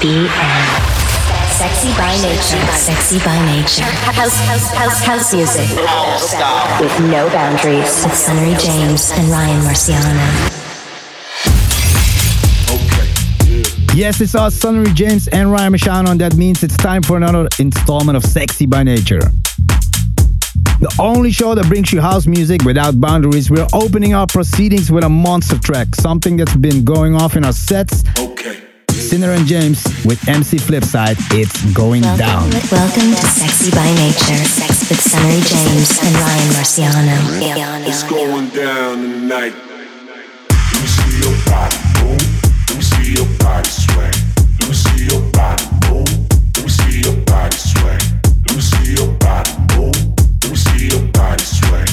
BN. Sexy by nature, sexy by nature. House, house, house, house music with no boundaries. With Sunnery James and Ryan Marciano. Yes, it's us, Sunnery James and Ryan Marciano, and that means it's time for another installment of Sexy by Nature. The only show that brings you house music without boundaries. We're opening our proceedings with a monster track, something that's been going off in our sets. Okay. Sinner and James with MC Flipside. It's going welcome, down. Welcome to Sexy by Nature, Sex with Sunnery James and Ryan Marciano. It's going down tonight. Let me see your body move. Let me see your body sway. Let me see your body move. Let me see your body sway. Let me see your body move. Let me see your body sway.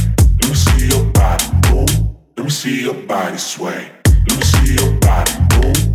Let me see your body move. Let me see your body sway. Let me see your body move.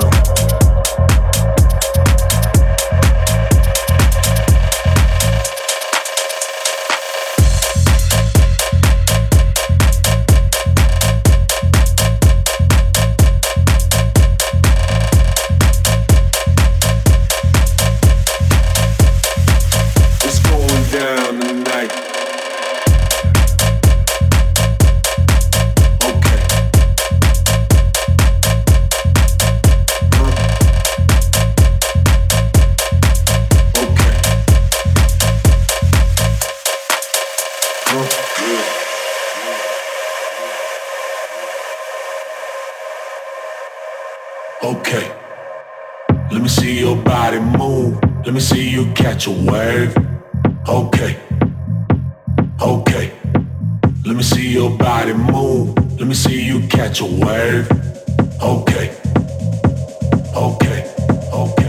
Okay. Let me see your body move. Let me see you catch a wave. Okay. Okay. Let me see your body move. Let me see you catch a wave. Okay. Okay. Okay.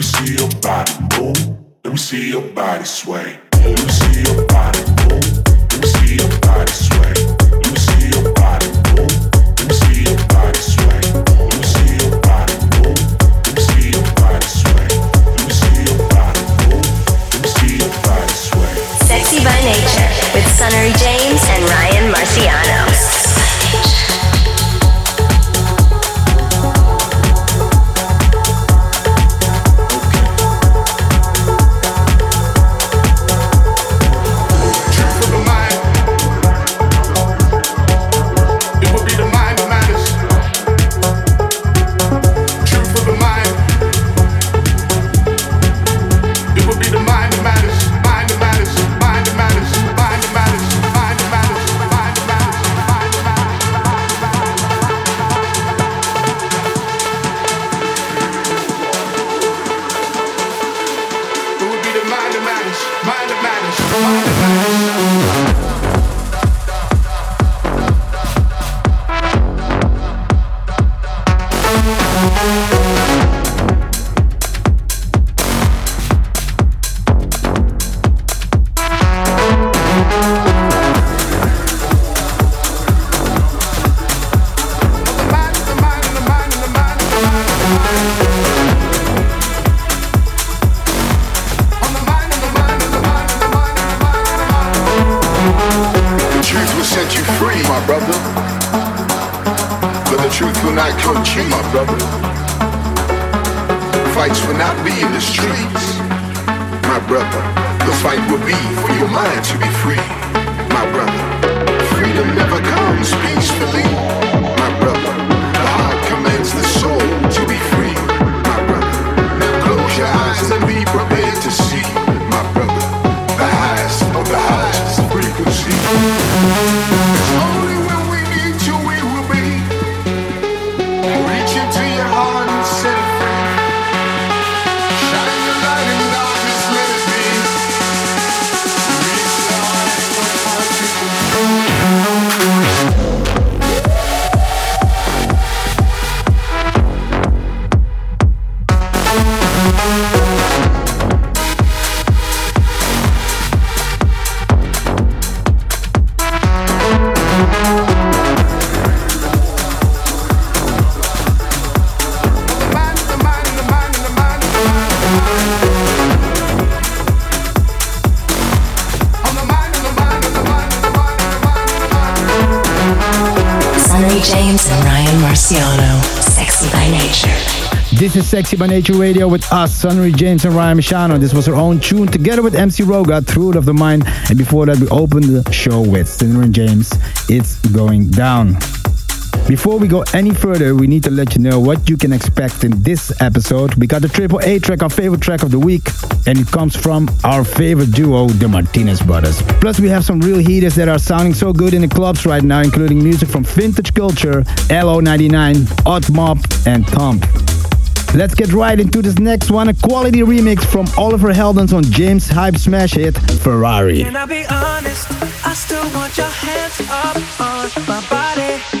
Me see your body move. Let me see your body sway. Let me see your body move. Let me see your body sway. Sexy by Nature Radio with us, Sunnery James and Ryan Marciano. This was our own tune together with MC Roga, Through It of the Mind. And before that, we opened the show with and James, It's Going Down. Before we go any further, we need to let you know what you can expect in this episode. We got the Triple A track, our favorite track of the week, and it comes from our favorite duo, the Martinez Brothers. Plus, we have some real heaters that are sounding so good in the clubs right now, including music from Vintage Culture, LO99, Odd Mob, and Tom. Let's get right into this next one, a quality remix from Oliver Heldens on James Hype smash hit Ferrari. Can I be honest? I still want your hands up on my body.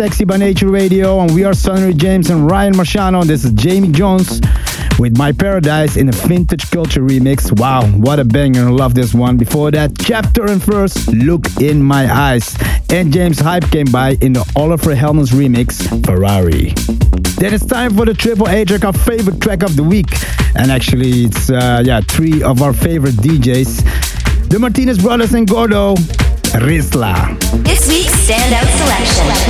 Sexy by Nature Radio, and we are Sunnery James and Ryan Marciano. This is Jamie Jones with My Paradise in a Vintage Culture remix. Wow, what a banger! Love this one. Before that, Chapter and Verse, Look in My Eyes. And James Hype came by in the Oliver Heldens remix, Ferrari. Then it's time for the Triple A track, our favorite track of the week. And actually, it's uh, yeah, three of our favorite DJs. The Martinez Brothers and Gordo, Rizla. This week's standout selection.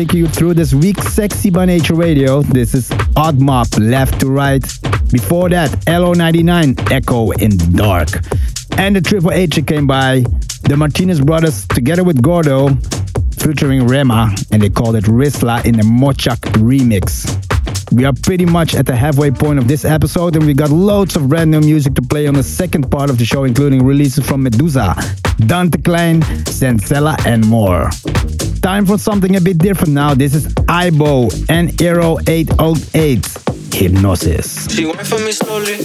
Take you through this week's Sexy by Nature Radio. This is Odd Mob, left to right. Before that, LO99, Echo in the Dark. And the Triple H came by, the Martinez Brothers together with Gordo, featuring Rema, and they called it Rizla in the Mochakk remix. We are pretty much at the halfway point of this episode, and we got loads of brand new music to play on the second part of the show, including releases from Medusa, Dante Klein, Sensella, and more. Time for something a bit different now. This is Ibo and Aero 808 Hypnosis. She went for me slowly.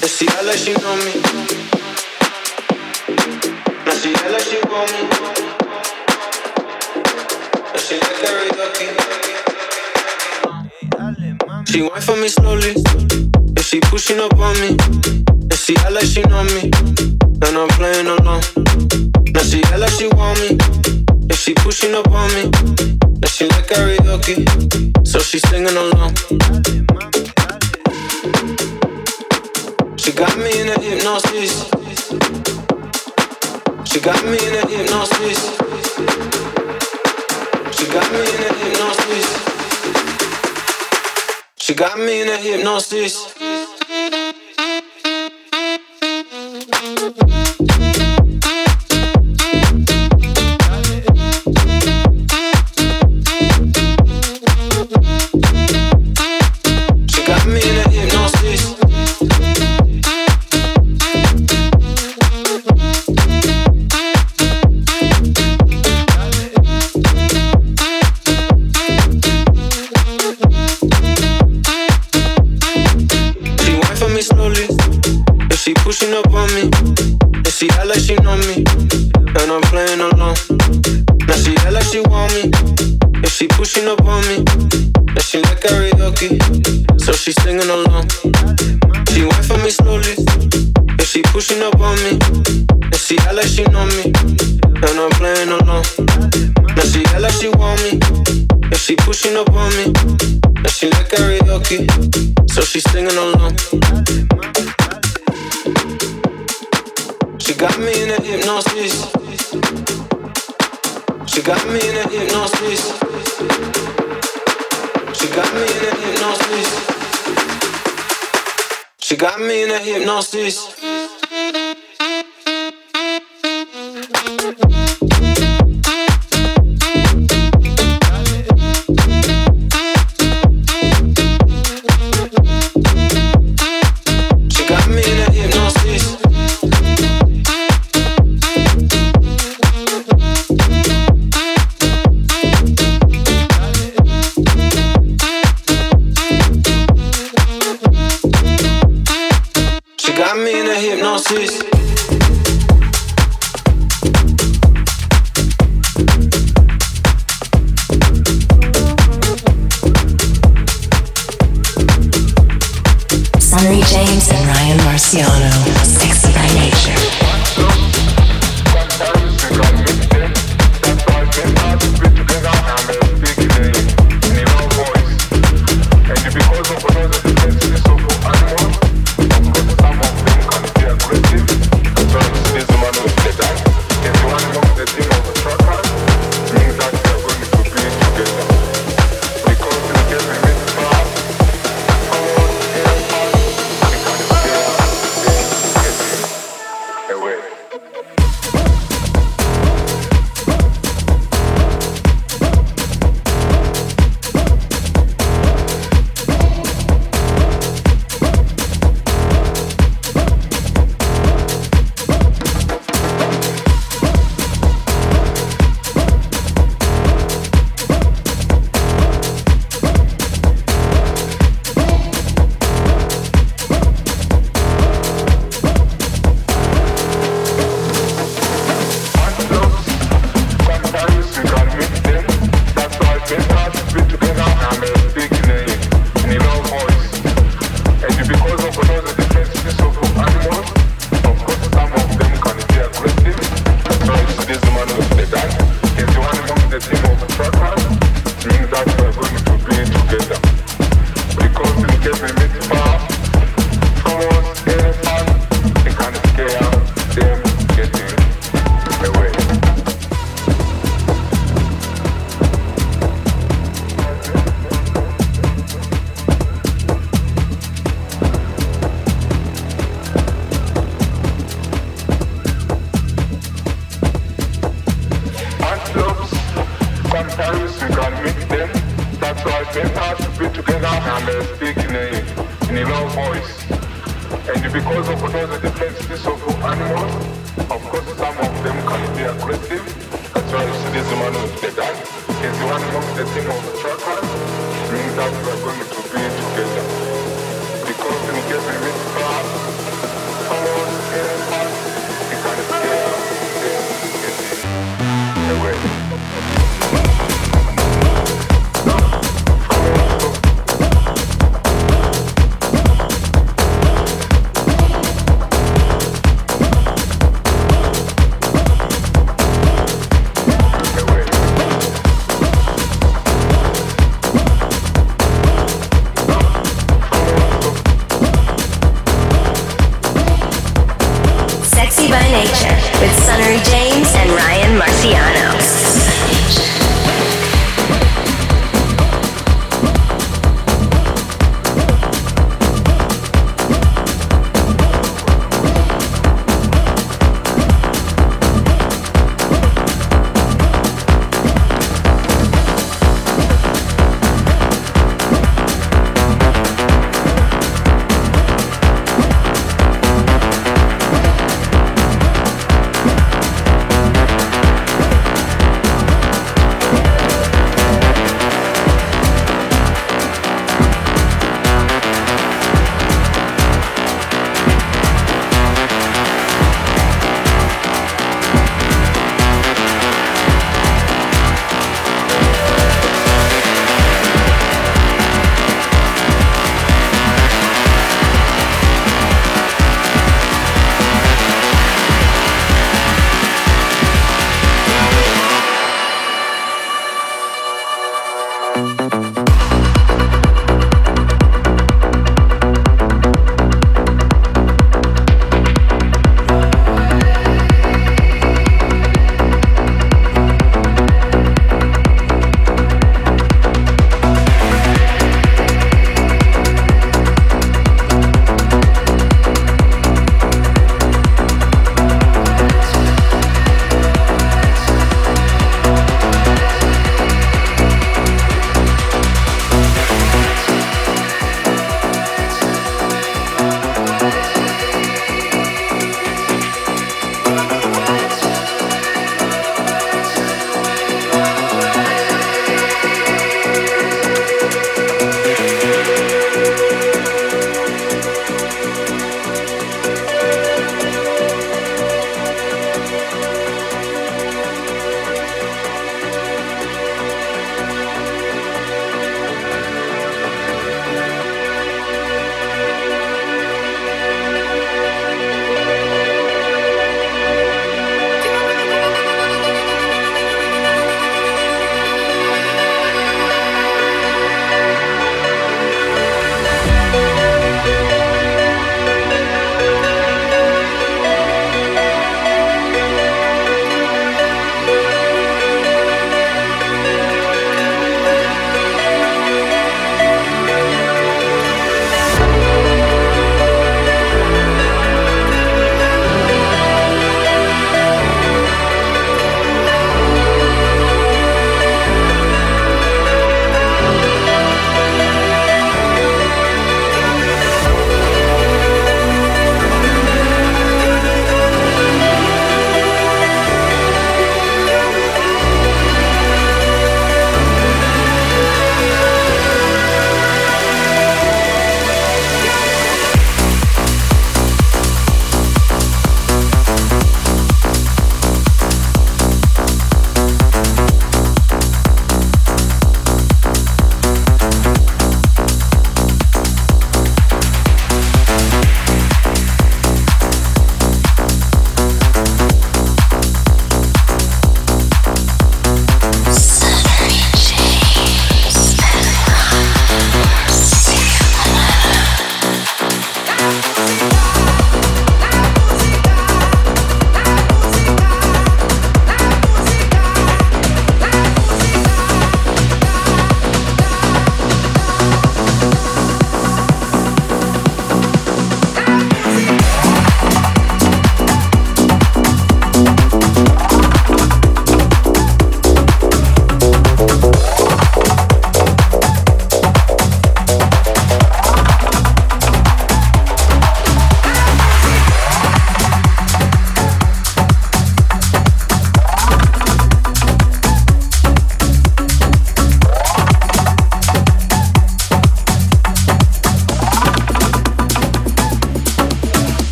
It's she like she know me. Now she like she want me. Now she like. She whine for me slowly. And she pushing up on me. And she act like she know me. And I'm playing along. She act like she want me. And she pushing up on me. And she like karaoke. So she singing along. She got me in a hypnosis. She got me in a hypnosis. She got me in a hypnosis. She got me in a hypnosis. She got me in a hypnosis. She got me in a hypnosis.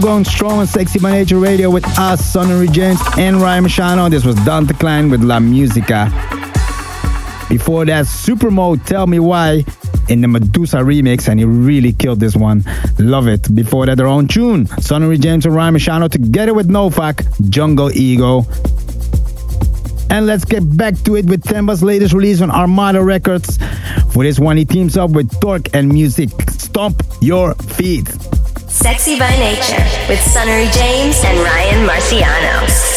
Going strong on Sexy Nature Radio with us, Sunnery James and Ryan Marciano. This was Dante Klein with La Musica. Before that, Supermode, Tell Me Why in the Meduza remix, and he really killed this one. Love it. Before that, their own tune, Sunnery James and Ryan Marciano together with Novak, Jungle Ego. And let's get back to it with Temba's latest release on Armada Records. For this one, he teams up with Torque and Music. Stomp your feet. Sexy by Nature with Sunnery James and Ryan Marciano.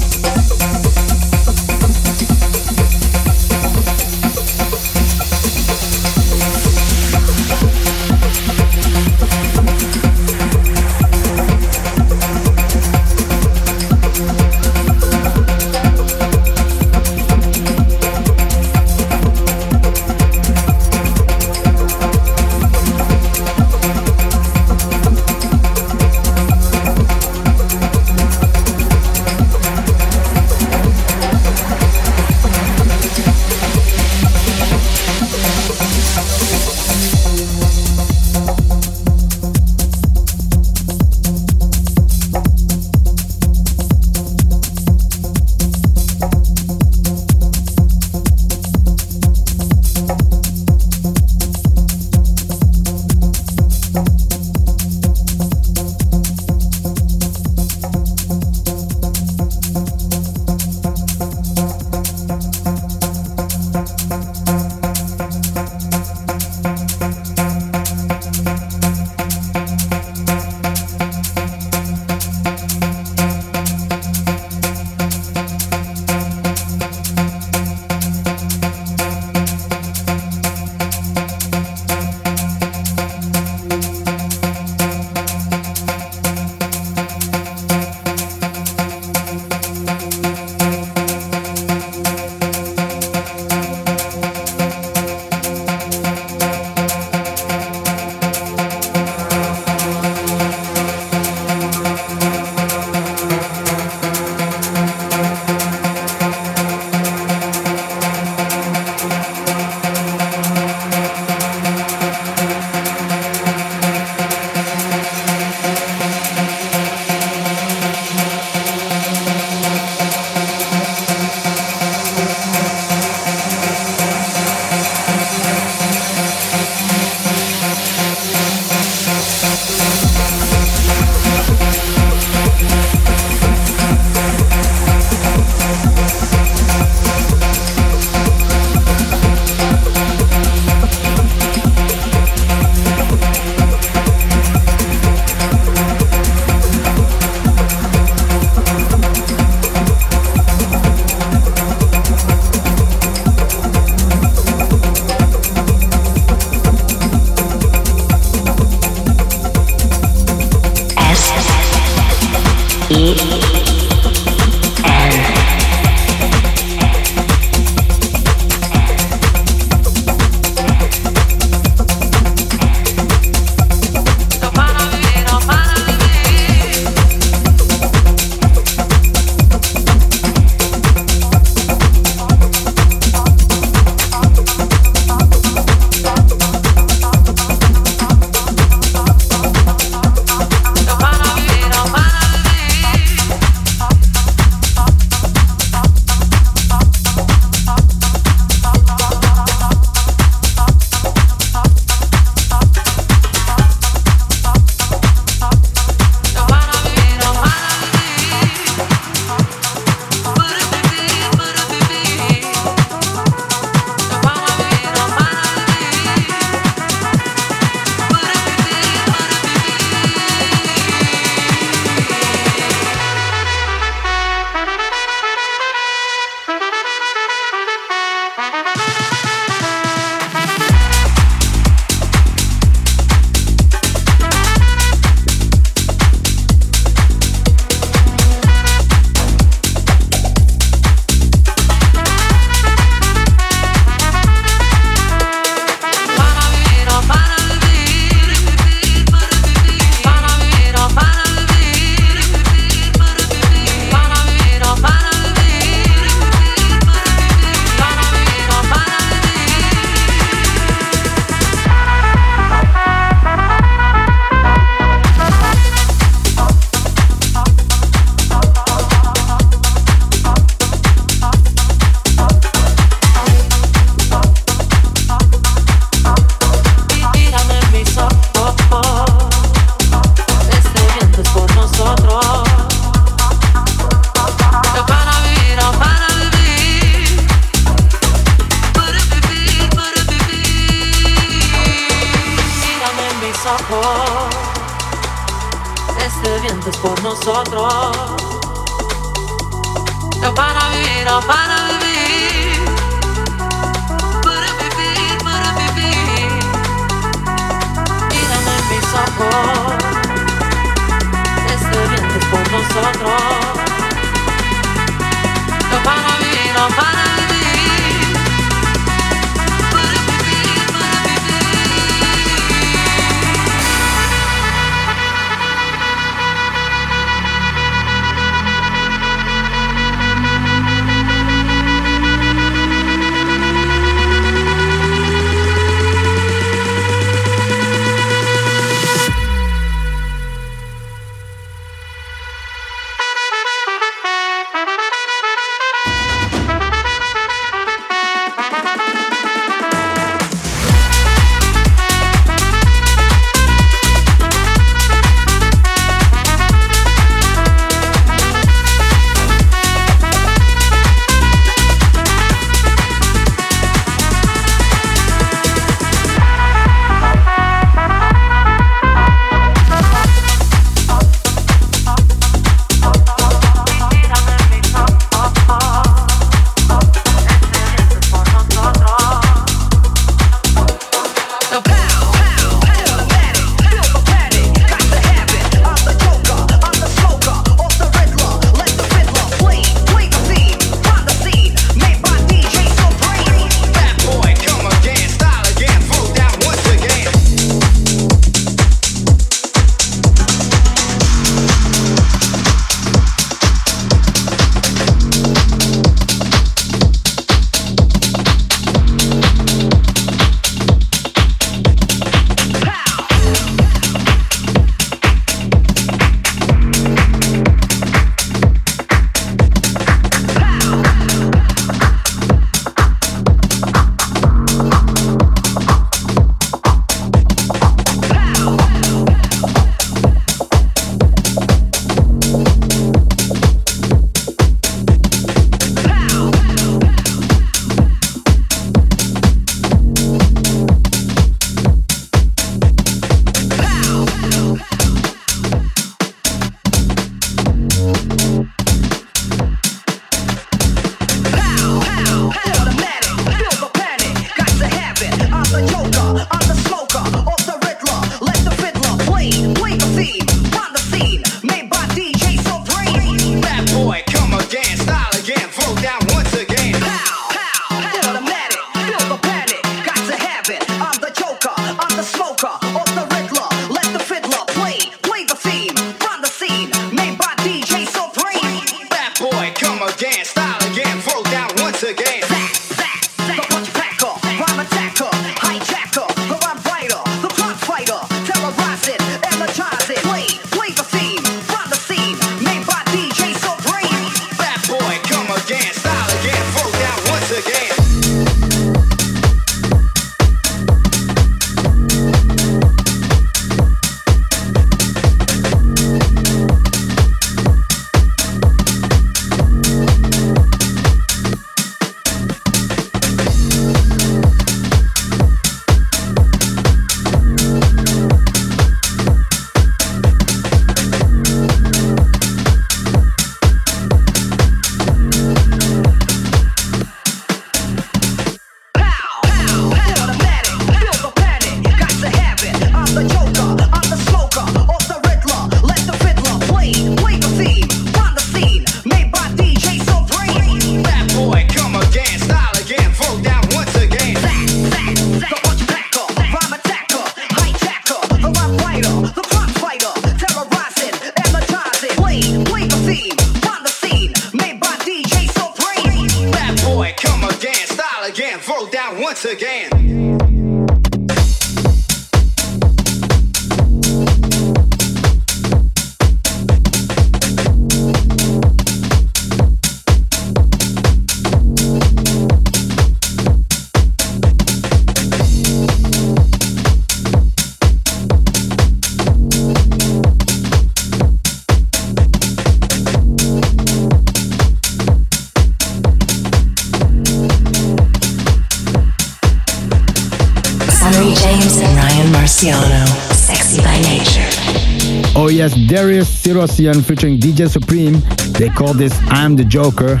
Darius Syrossian featuring DJ Supreme. They call this I'm the Joker.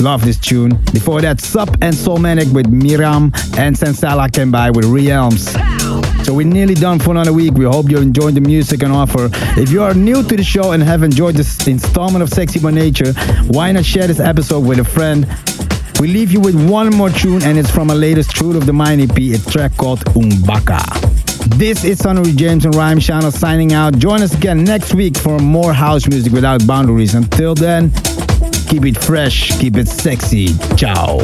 Love this tune. Before that, Sup and Soulmanic with Miram and Sensala came by with Realms. So we're nearly done for another week. We hope you enjoyed the music and offer. If you are new to the show and have enjoyed this installment of Sexy by Nature, why not share this episode with a friend? We leave you with one more tune, and it's from a latest Truth of the Mind EP, a track called Umbaka. This is Sunnery James and Ryan Marciano signing out. Join us again next week for more house music without boundaries. Until then, keep it fresh, keep it sexy. Ciao.